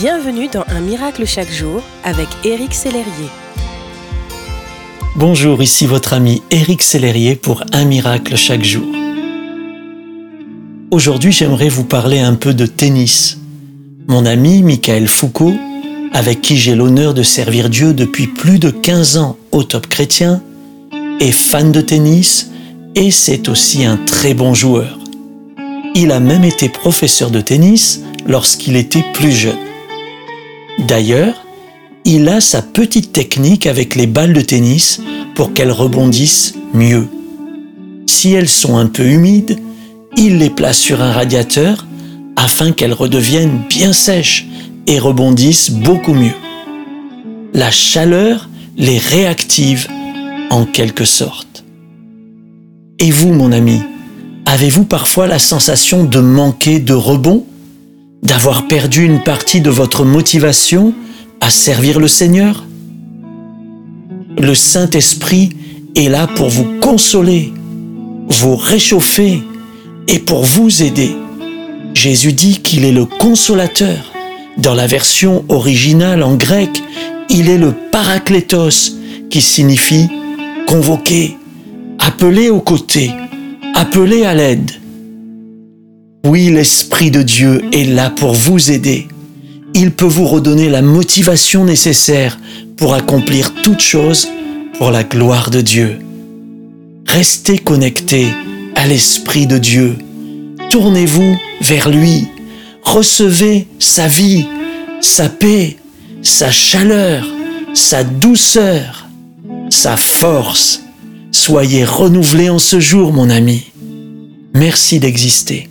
Bienvenue dans Un miracle chaque jour avec Éric Sellerier. Bonjour, ici votre ami Éric Sellerier pour Un miracle chaque jour. Aujourd'hui, j'aimerais vous parler un peu de tennis. Mon ami Michael Foucault, avec qui j'ai l'honneur de servir Dieu depuis plus de 15 ans au top chrétien, est fan de tennis et c'est aussi un très bon joueur. Il a même été professeur de tennis lorsqu'il était plus jeune. D'ailleurs, il a sa petite technique avec les balles de tennis pour qu'elles rebondissent mieux. Si elles sont un peu humides, il les place sur un radiateur afin qu'elles redeviennent bien sèches et rebondissent beaucoup mieux. La chaleur les réactive en quelque sorte. Et vous, mon ami, avez-vous parfois la sensation de manquer de rebond? D'avoir perdu une partie de votre motivation à servir le Seigneur Le Saint-Esprit est là pour vous consoler, vous réchauffer et pour vous aider. Jésus dit qu'il est le consolateur. Dans la version originale en grec, il est le parakletos, qui signifie convoquer, appeler aux côtés, appeler à l'aide. Oui, l'Esprit de Dieu est là pour vous aider. Il peut vous redonner la motivation nécessaire pour accomplir toute chose pour la gloire de Dieu. Restez connectés à l'Esprit de Dieu. Tournez-vous vers lui. Recevez sa vie, sa paix, sa chaleur, sa douceur, sa force. Soyez renouvelés en ce jour, mon ami. Merci d'exister.